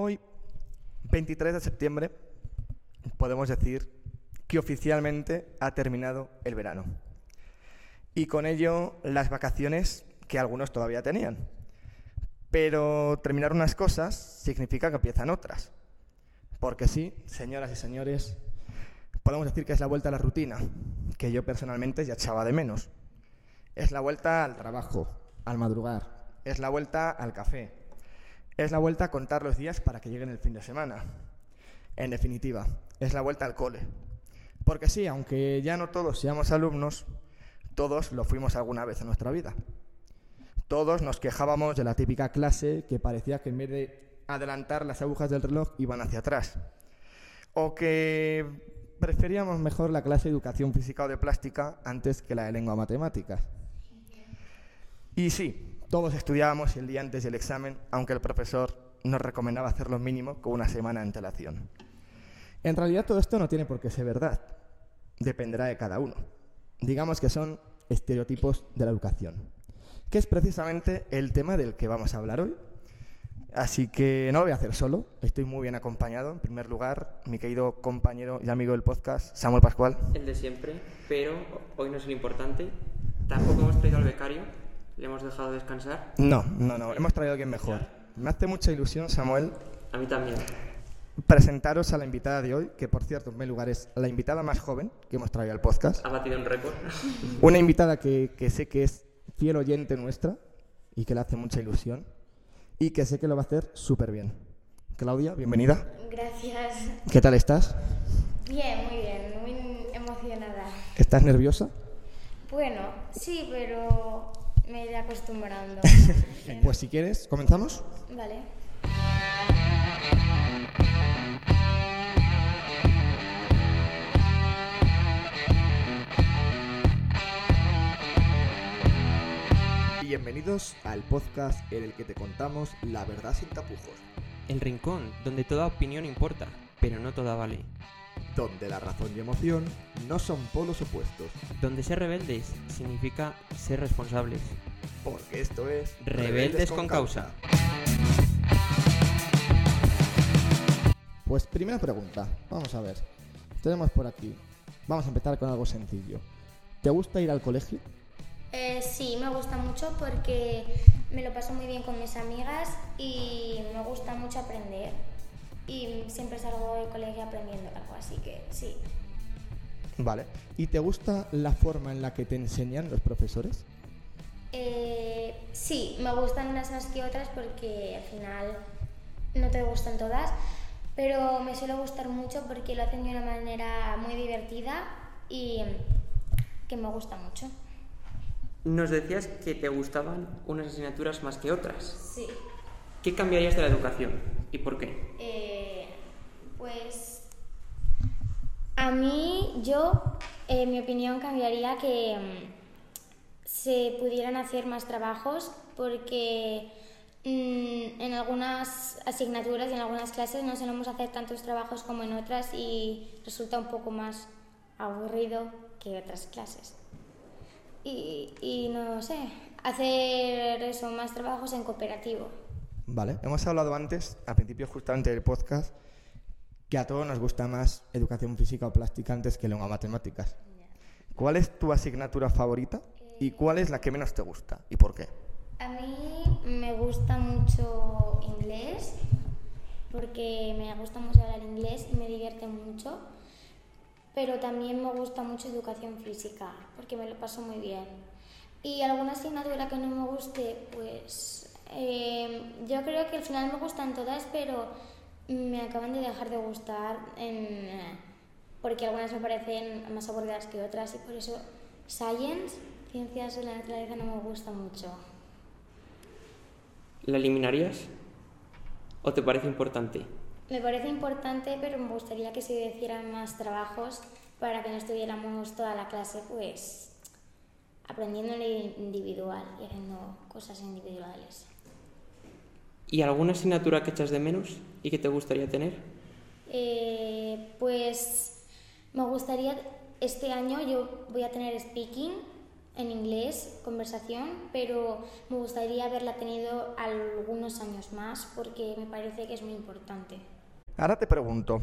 Hoy, 23 de septiembre, podemos decir que oficialmente ha terminado el verano. Y con ello las vacaciones que algunos todavía tenían. Pero terminar unas cosas significa que empiezan otras. Porque sí, señoras y señores, podemos decir que es la vuelta a la rutina, que yo personalmente ya echaba de menos. Es la vuelta al trabajo, al madrugar, es la vuelta al café, es la vuelta a contar los días para que lleguen el fin de semana. En definitiva, es la vuelta al cole. Porque sí, aunque ya no todos seamos alumnos, todos lo fuimos alguna vez en nuestra vida. Todos nos quejábamos de la típica clase que parecía que en vez de adelantar las agujas del reloj iban hacia atrás. O que preferíamos mejor la clase de educación física o de plástica antes que la de lengua matemáticas. Y sí, todos estudiábamos el día antes del examen, aunque el profesor nos recomendaba hacer lo mínimo con una semana de antelación. En realidad todo esto no tiene por qué ser verdad. Dependerá de cada uno. Digamos que son estereotipos de la educación, que es precisamente el tema del que vamos a hablar hoy. Así que no lo voy a hacer solo, estoy muy bien acompañado. En primer lugar, mi querido compañero y amigo del podcast, Samuel Pascual. El de siempre, pero hoy no es lo importante. Tampoco hemos traído al becario, le hemos dejado descansar. No, no, no, hemos traído a alguien mejor. Me hace mucha ilusión, Samuel, A mí también. presentaros a la invitada de hoy, que por cierto, en primer lugar es la invitada más joven que hemos traído al podcast. Ha batido un récord. Una invitada que, que sé que es fiel oyente nuestra y que le hace mucha ilusión y que sé que lo va a hacer súper bien. Claudia, bienvenida. Gracias. ¿Qué tal estás? Bien, muy bien, muy emocionada. ¿Estás nerviosa? Bueno, sí, pero me iré acostumbrando. Pues si quieres, ¿comenzamos? Vale. Bienvenidos al podcast en el que te contamos la verdad sin tapujos, El rincón, donde toda opinión importa, pero no toda vale. Donde la razón y emoción no son polos opuestos, Donde ser rebeldes significa ser responsables. porque esto es Rebeldes con causa. Pues primera pregunta, vamos a ver. Tenemos por aquí. Vamos a empezar con algo sencillo. ¿Te gusta ir al colegio? Eh, sí, me gusta mucho porque me lo paso muy bien con mis amigas y me gusta mucho aprender. Y siempre salgo del colegio aprendiendo algo, así que sí. Vale. ¿Y te gusta la forma en la que te enseñan los profesores? Eh, sí, me gustan unas más que otras porque al final no te gustan todas, pero me suele gustar mucho porque lo hacen de una manera muy divertida y que me gusta mucho. Nos decías que te gustaban unas asignaturas más que otras. Sí. ¿Qué cambiarías de la educación y por qué? Eh, pues a mí, yo, en mi opinión, cambiaría que mm, se pudieran hacer más trabajos porque mm, en algunas asignaturas y en algunas clases no solemos hacer tantos trabajos como en otras y resulta un poco más aburrido que otras clases. Y, y no sé, hacer eso, más trabajos en cooperativo. Vale. Hemos hablado antes, al principio justamente del podcast, que a todos nos gusta más educación física o plástica antes que lengua matemáticas. ¿Cuál es tu asignatura favorita y cuál es la que menos te gusta y por qué? A mí me gusta mucho inglés porque me gusta mucho hablar inglés y me divierte mucho, pero también me gusta mucho educación física porque me lo paso muy bien. Y alguna asignatura que no me guste, pues eh, yo creo que al final me gustan todas, pero me acaban de dejar de gustar en, eh, porque algunas me parecen más aburridas que otras y por eso Science, ciencias de la naturaleza, no me gusta mucho. ¿La eliminarías? ¿O te parece importante? Me parece importante, pero me gustaría que se hicieran más trabajos para que no estuviéramos toda la clase, pues, aprendiendo en individual y haciendo cosas individuales. ¿Y alguna asignatura que echas de menos y que te gustaría tener? Eh, pues, me gustaría, este año yo voy a tener speaking en inglés, conversación, pero me gustaría haberla tenido algunos años más porque me parece que es muy importante. Ahora te pregunto,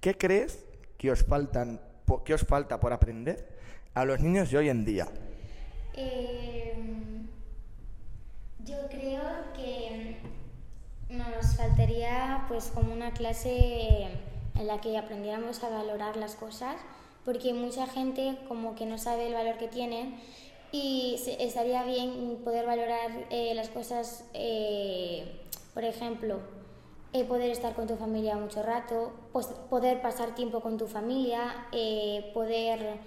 ¿qué crees que os, faltan, que os falta por aprender a los niños de hoy en día? Em, yo creo que nos faltaría pues como una clase en la que aprendiéramos a valorar las cosas, porque mucha gente como que no sabe el valor que tienen y estaría bien poder valorar eh, las cosas, eh, por ejemplo, eh, poder estar con tu familia mucho rato, pues, poder pasar tiempo con tu familia, poder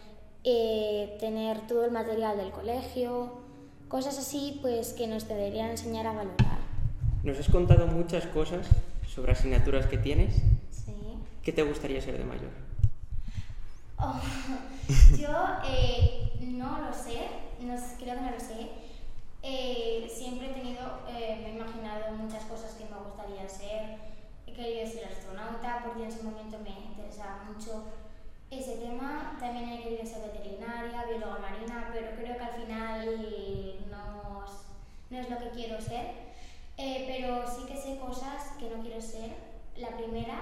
tener todo el material del colegio, cosas así pues que nos deberían enseñar a valorar. Nos has contado muchas cosas sobre asignaturas que tienes. Sí. ¿Qué te gustaría ser de mayor? Oh, yo no lo sé, no, creo que no lo sé. Eh, siempre he tenido, eh, me he imaginado muchas cosas que me gustaría ser. He querido ser astronauta porque en ese momento me interesaba mucho ese tema. También he querido ser veterinaria, bióloga marina, pero creo que al final no, no es lo que quiero ser. Eh, pero sí que sé cosas que no quiero ser. La primera,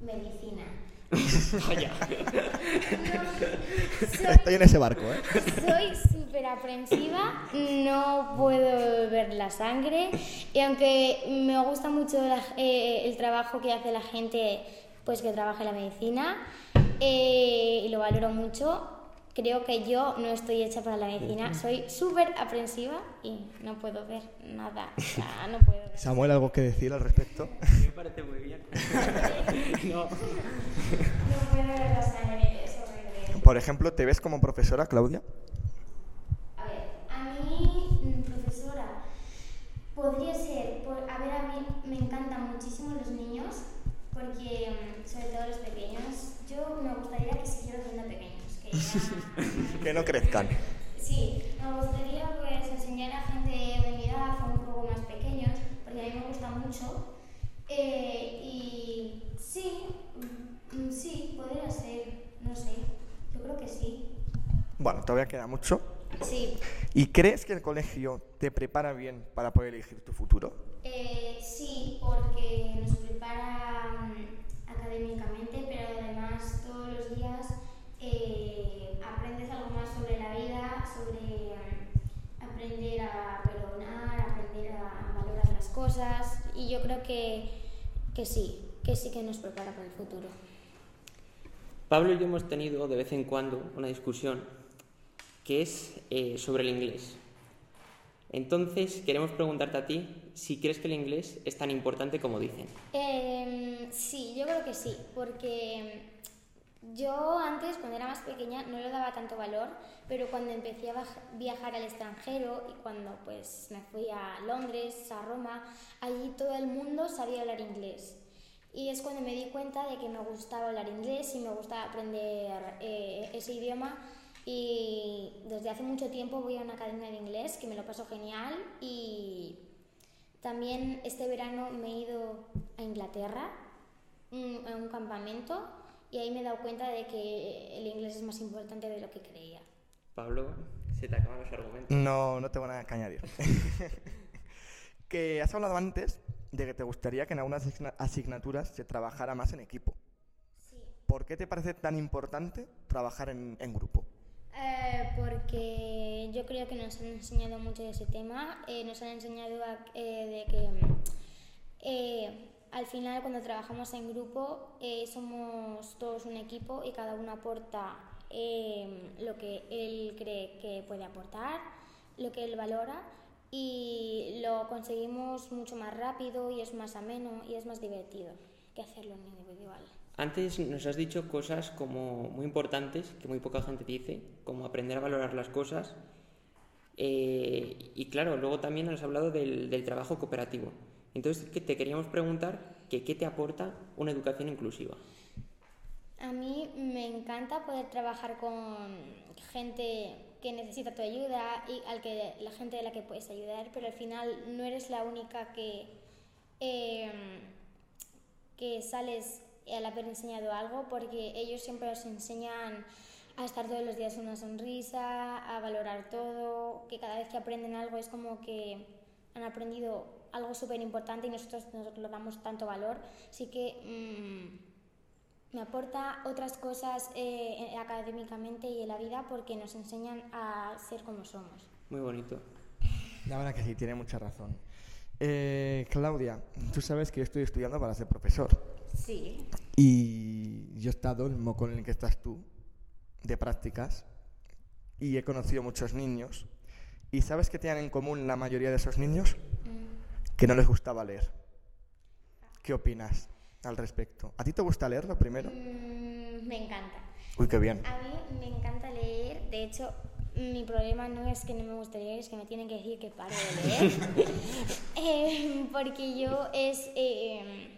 medicina. Vaya. Estoy en ese barco, ¿eh? Soy súper aprensiva, no puedo ver la sangre y aunque me gusta mucho eh, el trabajo que hace la gente pues que trabaja en la medicina eh, y lo valoro mucho, creo que yo no estoy hecha para la medicina. Soy súper aprensiva y no puedo ver nada. no puedo ver. Samuel, ¿algo que decir al respecto? Me parece muy bien. no. no puedo ver la sangre, es horrible. Por ejemplo, ¿te ves como profesora, Claudia? A ver, a mí, mm, profesora, podría ser, a ver, a mí me encantan muchísimo los niños, porque, mm, sobre todo los pequeños, yo me gustaría que siguieran siendo pequeños que no crezcan. Sí, me gustaría pues enseñar a gente de mi edad un poco más pequeños, porque a mí me gusta mucho. Eh, y sí, mm, sí, podría ser, no sé, yo creo que sí. Bueno, todavía queda mucho. Sí. ¿Y crees que el colegio te prepara bien para poder elegir tu futuro? Eh, sí, porque nos prepara mm, académicamente, pero además todos los días eh, aprendes algo más sobre la vida, sobre mm, aprender a perdonar, aprender a valorar las cosas y yo creo que, que sí, que sí que nos prepara para el futuro. Pablo y yo hemos tenido de vez en cuando una discusión que es eh, sobre el inglés. Entonces, queremos preguntarte a ti si crees que el inglés es tan importante como dicen. Em, sí, yo creo que sí, porque yo antes, cuando era más pequeña, no le daba tanto valor, pero cuando empecé a viajar al extranjero y cuando pues me fui a Londres, a Roma, allí todo el mundo sabía hablar inglés. Y es cuando me di cuenta de que me gustaba hablar inglés y me gustaba aprender eh, ese idioma. Y desde hace mucho tiempo voy a una academia de inglés que me lo paso genial. Y también este verano me he ido a Inglaterra, mm, a un campamento y ahí me he dado cuenta de que el inglés es más importante de lo que creía. Pablo, se te acaban los argumentos. No, no tengo nada que añadir. que has hablado antes de que te gustaría que en algunas asignaturas se trabajara más en equipo. Sí. ¿Por qué te parece tan importante trabajar en, grupo? Eh, porque yo creo que nos han enseñado mucho de ese tema. Eh, nos han enseñado eh, de que al final cuando trabajamos en grupo eh, somos todos un equipo y cada uno aporta em, lo que él cree que puede aportar, lo que él valora y lo conseguimos mucho más rápido y es más ameno y es más divertido que hacerlo en individual. Antes nos has dicho cosas como muy importantes que muy poca gente dice, como aprender a valorar las cosas. Eh, y claro, luego también nos has hablado del, del trabajo cooperativo. Entonces, te queríamos preguntar qué te aporta una educación inclusiva. A mí me encanta poder trabajar con gente que necesita tu ayuda y al que la gente de la que puedes ayudar, pero al final no eres la única que, em, que sales al haber enseñado algo, porque ellos siempre os enseñan a estar todos los días una sonrisa, a valorar todo, que cada vez que aprenden algo es como que han aprendido algo súper importante y nosotros nos lo damos tanto valor. Así que mm, me aporta otras cosas eh, académicamente y en la vida porque nos enseñan a ser como somos. Muy bonito. La verdad que sí, tiene mucha razón. Eh, Claudia, tú sabes que yo estoy estudiando para ser profesor. Sí. Y yo he estado en el moco en el que estás tú, de prácticas, y he conocido muchos niños. ¿Y sabes qué tienen en común la mayoría de esos niños? Que no les gustaba leer. ¿Qué opinas al respecto? ¿A ti te gusta leer lo primero? Mm, me encanta. Uy, qué bien. A mí me encanta leer. De hecho, mi problema no es que no me guste leer, es que me tienen que decir que pare de leer. Eh, porque yo es... eh,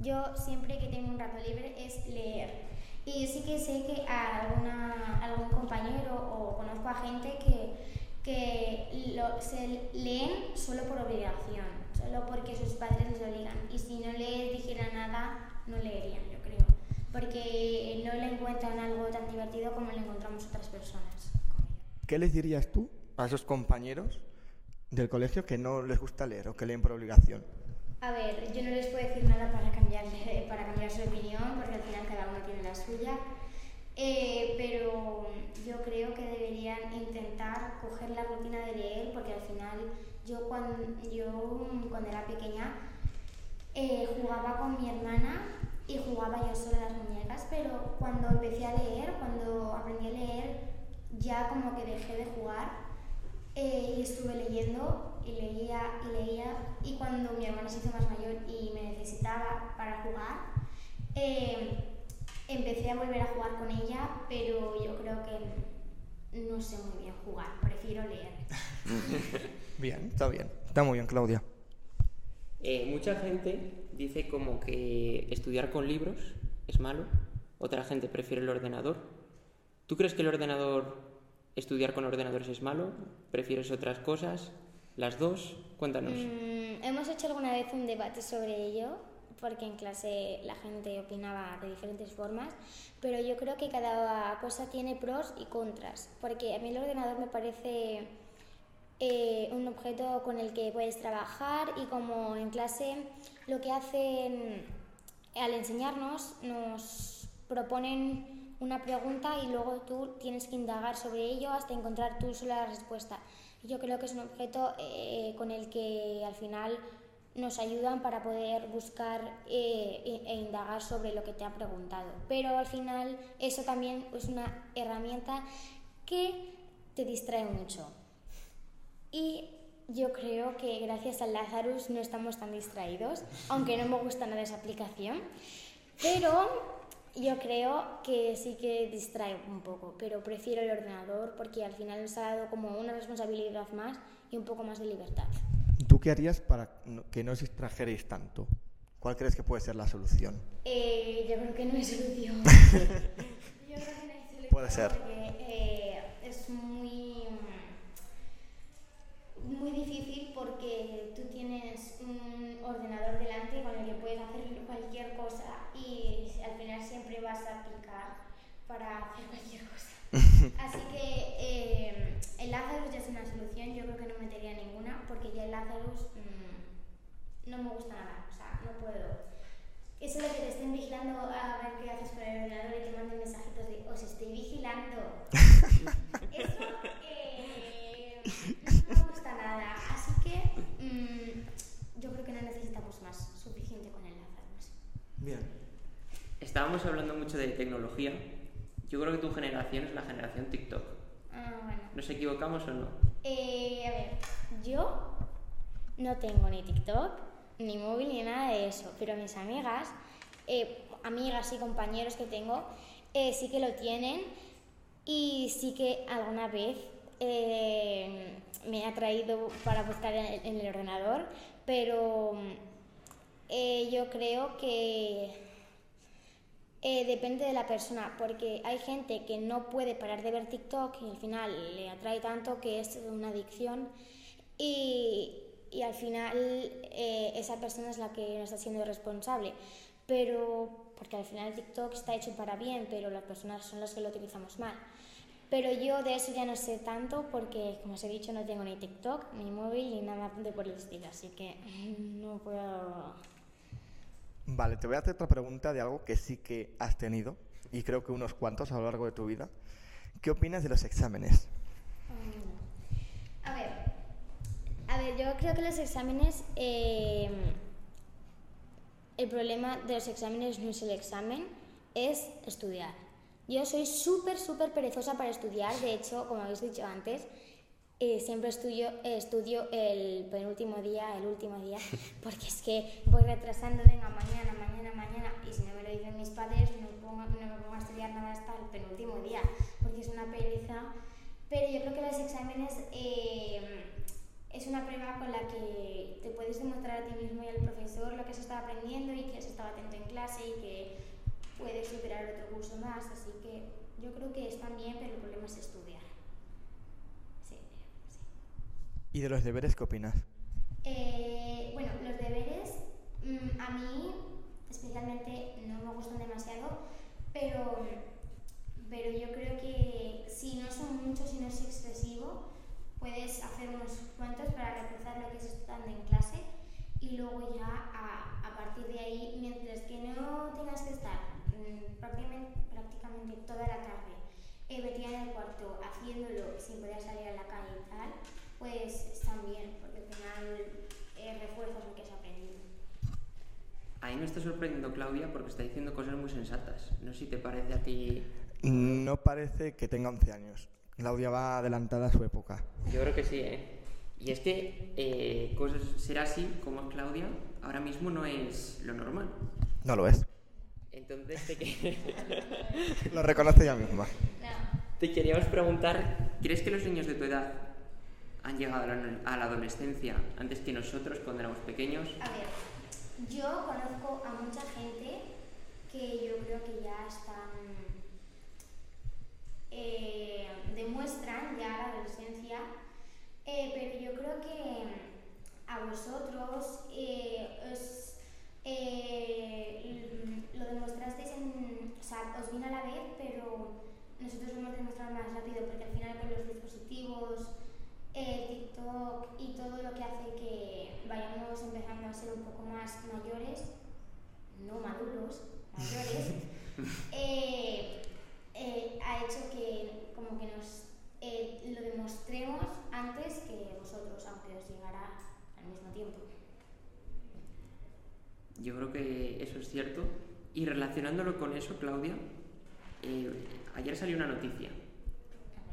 yo siempre que tengo un rato libre es leer. Y sí que sé que a alguna, algún compañero o conozco a gente que, que lo- se leen solo por obligación, solo porque sus padres les obligan. Y si no les dijera nada, no leerían, yo creo. Porque no le encuentran algo tan divertido como le encontramos otras personas. ¿Qué les dirías tú a esos compañeros del colegio que no les gusta leer o que leen por obligación? A ver, yo no les puedo decir nada para cambiar, para cambiar su opinión, porque al final cada uno tiene la suya. Eh, pero yo creo que deberían intentar coger la rutina de leer, porque al final yo cuando, yo, cuando era pequeña eh, jugaba con mi hermana y jugaba yo sola a las muñecas, pero cuando empecé a leer, cuando aprendí a leer, ya como que dejé de jugar eh, y estuve leyendo y leía y leía y cuando mi hermana se hizo más mayor y me necesitaba para jugar, eh, empecé a volver a jugar con ella, pero yo creo que no sé muy bien jugar, prefiero leer. Bien, está bien. Está muy bien, Claudia. Eh, mucha gente dice como que estudiar con libros es malo, otra gente prefiere el ordenador. ¿Tú crees que el ordenador, estudiar con ordenadores es malo? ¿Prefieres otras cosas? ¿Las dos? Cuéntanos. Mm, hemos hecho alguna vez un debate sobre ello, porque en clase la gente opinaba de diferentes formas, pero yo creo que cada cosa tiene pros y contras, porque a mí el ordenador me parece eh, un objeto con el que puedes trabajar y como en clase lo que hacen al enseñarnos nos proponen una pregunta y luego tú tienes que indagar sobre ello hasta encontrar tú sola la respuesta. Yo creo que es un objeto eh, con el que al final nos ayudan para poder buscar eh, e, e indagar sobre lo que te han preguntado. Pero al final eso también es una herramienta que te distrae mucho. Y yo creo que gracias al Lazarus no estamos tan distraídos, aunque no me gusta nada esa aplicación. Pero yo creo que sí que distrae un poco, pero prefiero el ordenador porque al final nos ha dado como una responsabilidad más y un poco más de libertad. ¿Tú qué harías para que no os distrajerais tanto? ¿Cuál crees que puede ser la solución? Eh, yo creo que no hay solución. yo creo que no hay solución Puede ser. Porque eh, es muy, muy difícil porque tú tienes un ordenador delante con el que puedes hacer cualquier cosa y al final siempre vas a picar para hacer cualquier cosa. Así que eh, el Lazarus ya es una solución, yo creo que no ninguna porque ya el Lazarus mm, no me gusta nada, o sea, no puedo. Eso de que te estén vigilando a ver qué haces con el ordenador y te manden mensajitos de os estoy vigilando. Eso eh, no me gusta nada. Así que mm, yo creo que no necesitamos más, suficiente con el Lazarus. Bien. Estábamos hablando mucho de tecnología. Yo creo que tu generación es la generación TikTok. Ah, bueno. ¿Nos equivocamos o no? Eh, a ver, yo no tengo ni TikTok, ni móvil, ni nada de eso, pero mis amigas, eh, amigas y compañeros que tengo, eh, sí que lo tienen y sí que alguna vez me ha traído para buscar en, el ordenador, pero yo creo que eh, depende de la persona, porque hay gente que no puede parar de ver TikTok y al final le atrae tanto que es una adicción y, y al final eh, esa persona es la que no está siendo responsable. pero porque al final TikTok está hecho para bien, pero las personas son las que lo utilizamos mal. Pero yo de eso ya no sé tanto porque, como os he dicho, no tengo ni TikTok, ni móvil, ni nada de por el estilo, así que no puedo... Vale, te voy a hacer otra pregunta de algo que sí que has tenido, y creo que unos cuantos a lo largo de tu vida. ¿Qué opinas de los exámenes? A ver, a ver, yo creo que los exámenes, eh, el problema de los exámenes no es el examen, es estudiar. Yo soy súper, súper perezosa para estudiar, de hecho, como habéis dicho antes, eh, siempre estudio, estudio el penúltimo día, el último día, porque es que voy retrasando, venga, mañana, mañana, mañana, y si no me lo dicen mis padres, no, pongo, no me pongo a estudiar nada hasta el penúltimo día, porque es una pereza. Pero yo creo que los exámenes eh, es una prueba con la que te puedes demostrar a ti mismo y al profesor lo que has estado aprendiendo y que has estado atento en clase y que puedes superar otro curso más, así que yo creo que están bien, pero el problema es estudiar. ¿Y de los deberes qué opinas? Eh, bueno, los deberes mm, a mí especialmente no me gustan demasiado, pero, pero yo creo que si no son muchos y no es excesivo, puedes hacer unos cuantos para reforzar lo que es estando en clase y luego ya a, partir de ahí, mientras que no tengas que estar mmm, prácticamente, prácticamente toda la tarde eh, metida en el cuarto haciéndolo sin poder salir a la calle y tal, pues están bien, porque al final eh, refuerzas lo que has aprendido. Ahí me está sorprendiendo Claudia porque está diciendo cosas muy sensatas. No sé si te parece a ti. No parece que tenga 11 años. Claudia va adelantada a su época. Yo creo que sí, ¿eh? Y es que eh, cosas, ser así como es Claudia ahora mismo no es lo normal. No lo es. Entonces te, que... lo reconoce ella misma. No. te queríamos preguntar, ¿crees que los niños de tu edad han llegado a la, adolescencia antes que nosotros cuando éramos pequeños? A ver, yo conozco a mucha gente que yo creo que ya están. Eh, demuestran ya la adolescencia, eh, pero yo creo que a vosotros eh, os, lo demostrasteis en. O sea, os vino a la vez, pero nosotros lo hemos demostrado más rápido porque al final con los dispositivos eh, TikTok y todo lo que hace que vayamos empezando a ser un poco más mayores, no maduros, mayores, eh, eh, ha hecho que como que nos lo demostremos antes que vosotros, aunque os llegará al mismo tiempo. Yo creo que eso es cierto. Y relacionándolo con eso, Claudia, ayer salió una noticia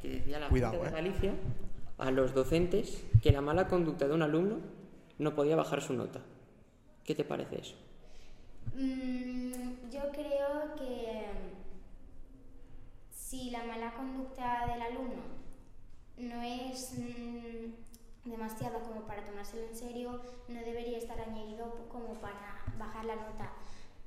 que decía la Cuidado, gente de eh. Galicia a los docentes que la mala conducta de un alumno no podía bajar su nota. ¿Qué te parece eso? Mm, yo creo que si la mala conducta del alumno no es mm, demasiado como para tomárselo en serio, no debería estar añadido como para bajar la nota.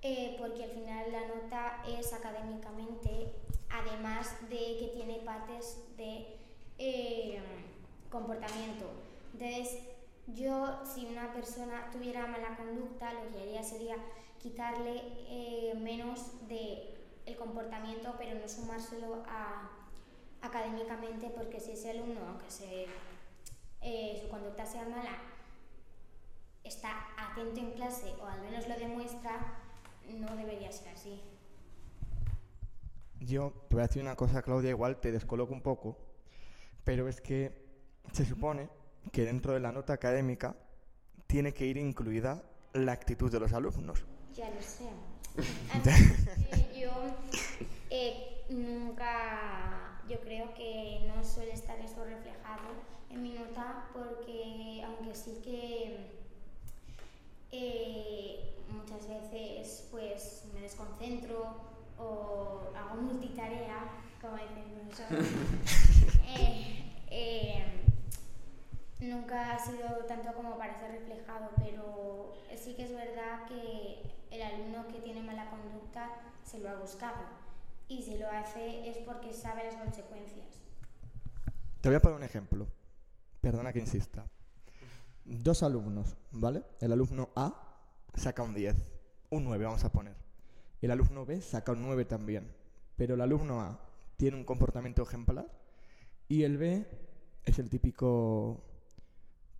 Eh, porque al final la nota es académicamente, además de que tiene partes de eh, comportamiento. Entonces, yo, si una persona tuviera mala conducta, lo que haría sería quitarle eh, menos de el comportamiento, pero no sumárselo académicamente, porque si ese alumno, aunque eh, su conducta sea mala, está atento en clase o al menos lo demuestra, no debería ser así. Yo te voy a decir una cosa, Claudia, igual te descoloco un poco, pero es que se supone que dentro de la nota académica tiene que ir incluida la actitud de los alumnos. Ya lo sé. Yo eh, nunca, yo creo que no suele estar eso reflejado en mi nota porque aunque sí que eh, muchas veces pues me desconcentro o hago multitarea, como dicen nosotros, eh, eh, nunca ha sido tanto como para ser reflejado, pero sí que es verdad que el alumno que tiene mala conducta se lo ha buscado y si lo hace es porque sabe las consecuencias. Te voy a poner un ejemplo. Perdona que insista. Dos alumnos, ¿vale? El alumno A saca un 10. un 9, vamos a poner. El alumno B saca un 9 también, pero el alumno A tiene un comportamiento ejemplar y el B es el típico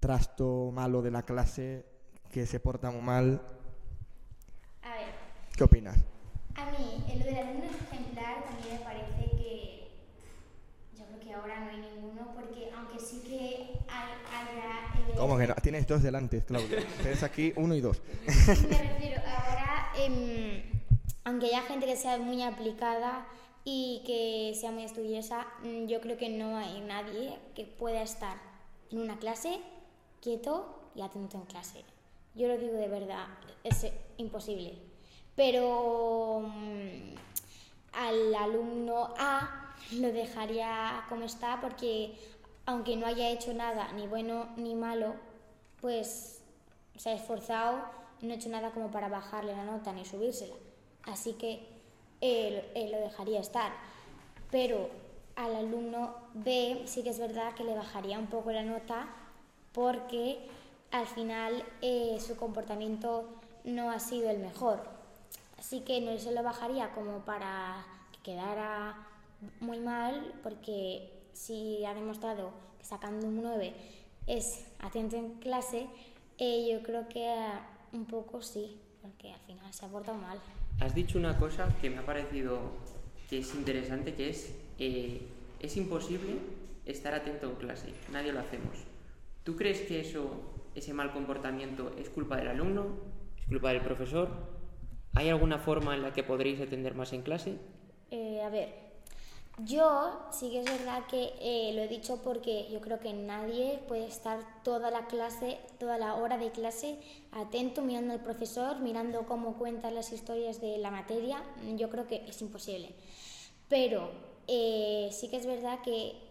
trasto malo de la clase que se porta muy mal. A ver, ¿Qué opinas? a mí, en lo del alumno ejemplar también me parece que yo creo que ahora no hay ninguno, porque aunque sí que hay, haya... eh, ¿Cómo que no? Tienes dos delante, Claudia. Tienes aquí uno y dos. Me refiero, ahora, em, aunque haya gente que sea muy aplicada y que sea muy estudiosa, mm, yo creo que no hay nadie que pueda estar en una clase quieto y atento en clase. Yo lo digo de verdad, es imposible. Pero mm, al alumno A lo dejaría como está porque aunque no haya hecho nada, ni bueno ni malo, pues se ha esforzado, no ha hecho nada como para bajarle la nota ni subírsela. Así que lo dejaría estar. Pero al alumno B sí que es verdad que le bajaría un poco la nota porque al final eh, su comportamiento no ha sido el mejor. Así que no se lo bajaría como para que quedara muy mal, porque si ha demostrado que sacando un 9 es atento en clase, eh, yo creo que ah, un poco sí, porque al final se ha portado mal. Has dicho una cosa que me ha parecido que es interesante, que es, eh, es imposible estar atento en clase, nadie lo hacemos. ¿Tú crees que eso, ese mal comportamiento es culpa del alumno? ¿Es culpa del profesor? ¿Hay alguna forma en la que podréis atender más en clase? Eh, a ver, yo sí que es verdad que eh, lo he dicho porque yo creo que nadie puede estar toda la clase, toda la hora de clase atento, mirando al profesor, mirando cómo cuenta las historias de la materia. Yo creo que es imposible. Pero eh, sí que es verdad que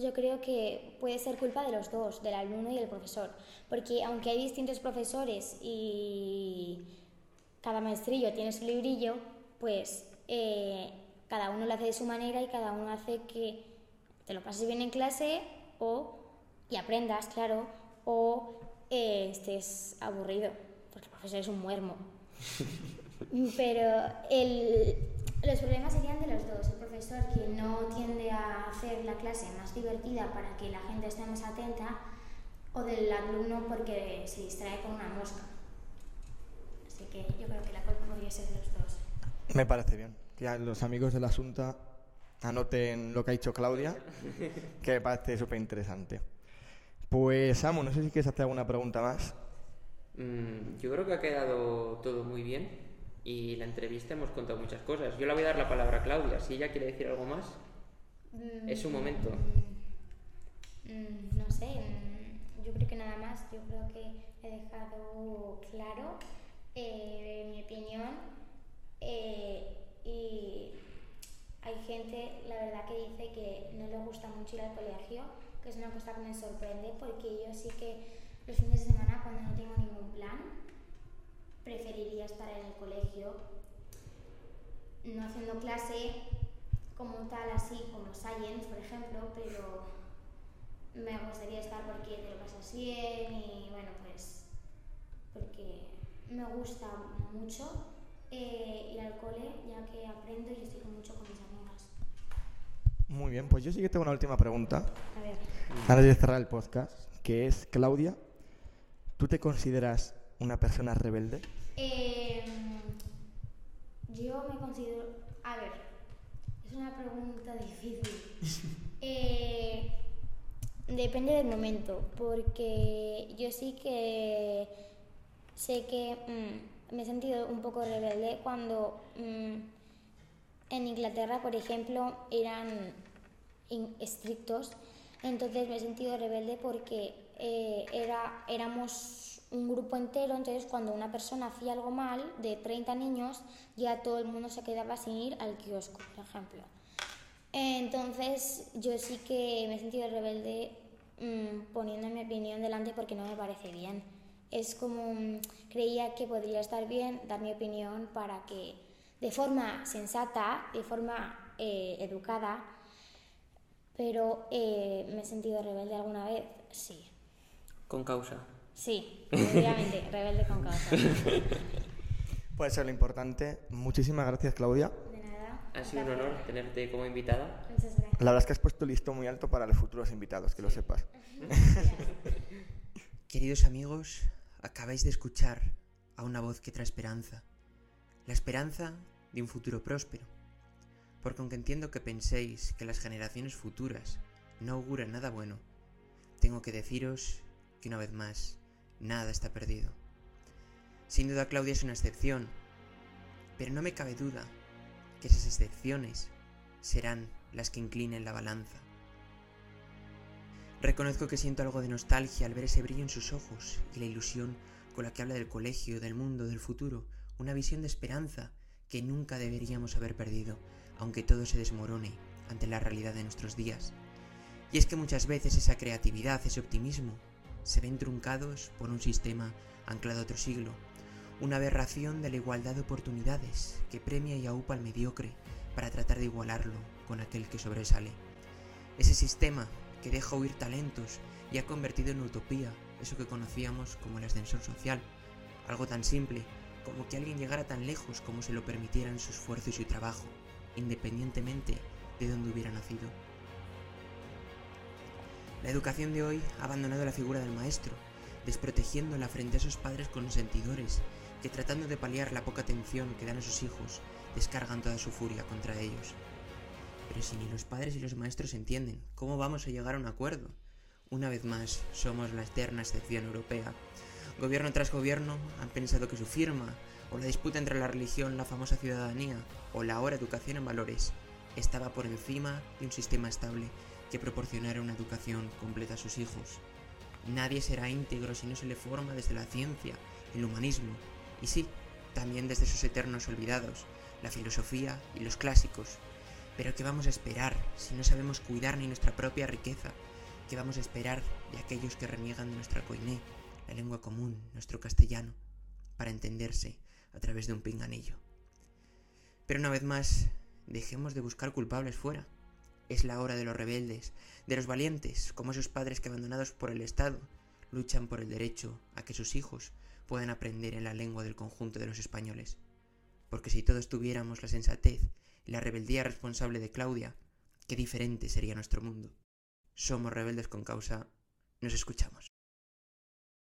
yo creo que puede ser culpa de los dos, del alumno y del profesor. Porque aunque hay distintos profesores y cada maestrillo tiene su librillo, pues eh, cada uno lo hace de su manera y cada uno hace que te lo pases bien en clase o y aprendas, claro, o eh, estés aburrido, porque el profesor es un muermo. Pero el, los la clase más divertida para que la gente esté más atenta, o del alumno porque se distrae con una mosca. Así que yo creo que la culpa podría ser de los dos. Me parece bien. Que a los amigos de la Asunta anoten lo que ha dicho Claudia, que me parece súper interesante. Pues, Samu, no sé si quieres hacer alguna pregunta más. Mm, yo creo que ha quedado todo muy bien y la entrevista hemos contado muchas cosas. Yo le voy a dar la palabra a Claudia. Si ella quiere decir algo más, es su momento. Mm, no sé, mm, yo creo que nada más. Yo creo que he dejado claro eh, mi opinión eh, y hay gente, la verdad, que dice que no le gusta mucho ir al colegio, que es una cosa que me sorprende porque yo sí que los fines de semana cuando no tengo ningún plan preferiría estar en el colegio no haciendo clase como tal así como science por ejemplo pero me gustaría estar porque te lo pasas bien y bueno pues porque me gusta mucho eh, ir al cole ya que aprendo y estoy mucho con mis amigas Muy bien, pues yo sí que tengo una última pregunta, a ver antes de cerrar el podcast, que es, Claudia, ¿tú te consideras una persona rebelde? Eh, yo me considero. A ver, una pregunta difícil. Eh, depende del momento, porque yo sí que sé que mm, me he sentido un poco rebelde cuando mm, en Inglaterra, por ejemplo, eran estrictos. Entonces me he sentido rebelde porque eh, era, éramos un grupo entero, entonces cuando una persona hacía algo mal, de 30 niños, ya todo el mundo se quedaba sin ir al kiosco, por ejemplo. Entonces yo sí que me he sentido rebelde mm, poniendo mi opinión delante porque no me parece bien. Es como mm, creía que podría estar bien dar mi opinión para que de forma sensata, de forma eh, educada, pero eh, me he sentido rebelde alguna vez, sí. Con causa. Sí, obviamente, rebelde con causa. puede ser lo importante. Muchísimas gracias, Claudia. De nada. Ha sido un honor tenerte como invitada. Muchas gracias. La verdad es que has puesto el listo muy alto para los futuros invitados, que lo sepas. Queridos amigos, acabáis de escuchar a una voz que trae esperanza. La esperanza de un futuro próspero. Porque aunque entiendo que penséis que las generaciones futuras no auguran nada bueno, tengo que deciros que una vez más, nada está perdido. Sin duda Claudia es una excepción, pero no me cabe duda que esas excepciones serán las que inclinen la balanza. Reconozco que siento algo de nostalgia al ver ese brillo en sus ojos y la ilusión con la que habla del colegio, del mundo, del futuro, una visión de esperanza que nunca deberíamos haber perdido, aunque todo se desmorone ante la realidad de nuestros días. Y es que muchas veces esa creatividad, ese optimismo, se ven truncados por un sistema anclado a otro siglo, una aberración de la igualdad de oportunidades que premia y aupa al mediocre para tratar de igualarlo con aquel que sobresale. Ese sistema que deja huir talentos y ha convertido en utopía eso que conocíamos como el ascensor social, algo tan simple como que alguien llegara tan lejos como se lo permitieran su esfuerzo y su trabajo, independientemente de dónde hubiera nacido. La educación de hoy ha abandonado la figura del maestro, desprotegiéndola frente a esos padres consentidores que tratando de paliar la poca atención que dan a sus hijos, descargan toda su furia contra ellos. Pero si ni los padres y los maestros entienden, ¿cómo vamos a llegar a un acuerdo? Una vez más, somos la eterna excepción europea. Gobierno tras gobierno han pensado que su firma, o la disputa entre la religión, la famosa ciudadanía, o la ahora educación en valores, estaba por encima de un sistema estable que proporcionara una educación completa a sus hijos. Nadie será íntegro si no se le forma desde la ciencia, el humanismo, y sí, también desde sus eternos olvidados, la filosofía y los clásicos. Pero ¿qué vamos a esperar si no sabemos cuidar ni nuestra propia riqueza? ¿Qué vamos a esperar de aquellos que reniegan de nuestra coiné, la lengua común, nuestro castellano, para entenderse a través de un pinganillo? Pero una vez más, dejemos de buscar culpables fuera. Es la hora de los rebeldes, de los valientes, como esos padres que abandonados por el Estado luchan por el derecho a que sus hijos puedan aprender en la lengua del conjunto de los españoles. Porque si todos tuviéramos la sensatez y la rebeldía responsable de Claudia, qué diferente sería nuestro mundo. Somos rebeldes con causa. Nos escuchamos.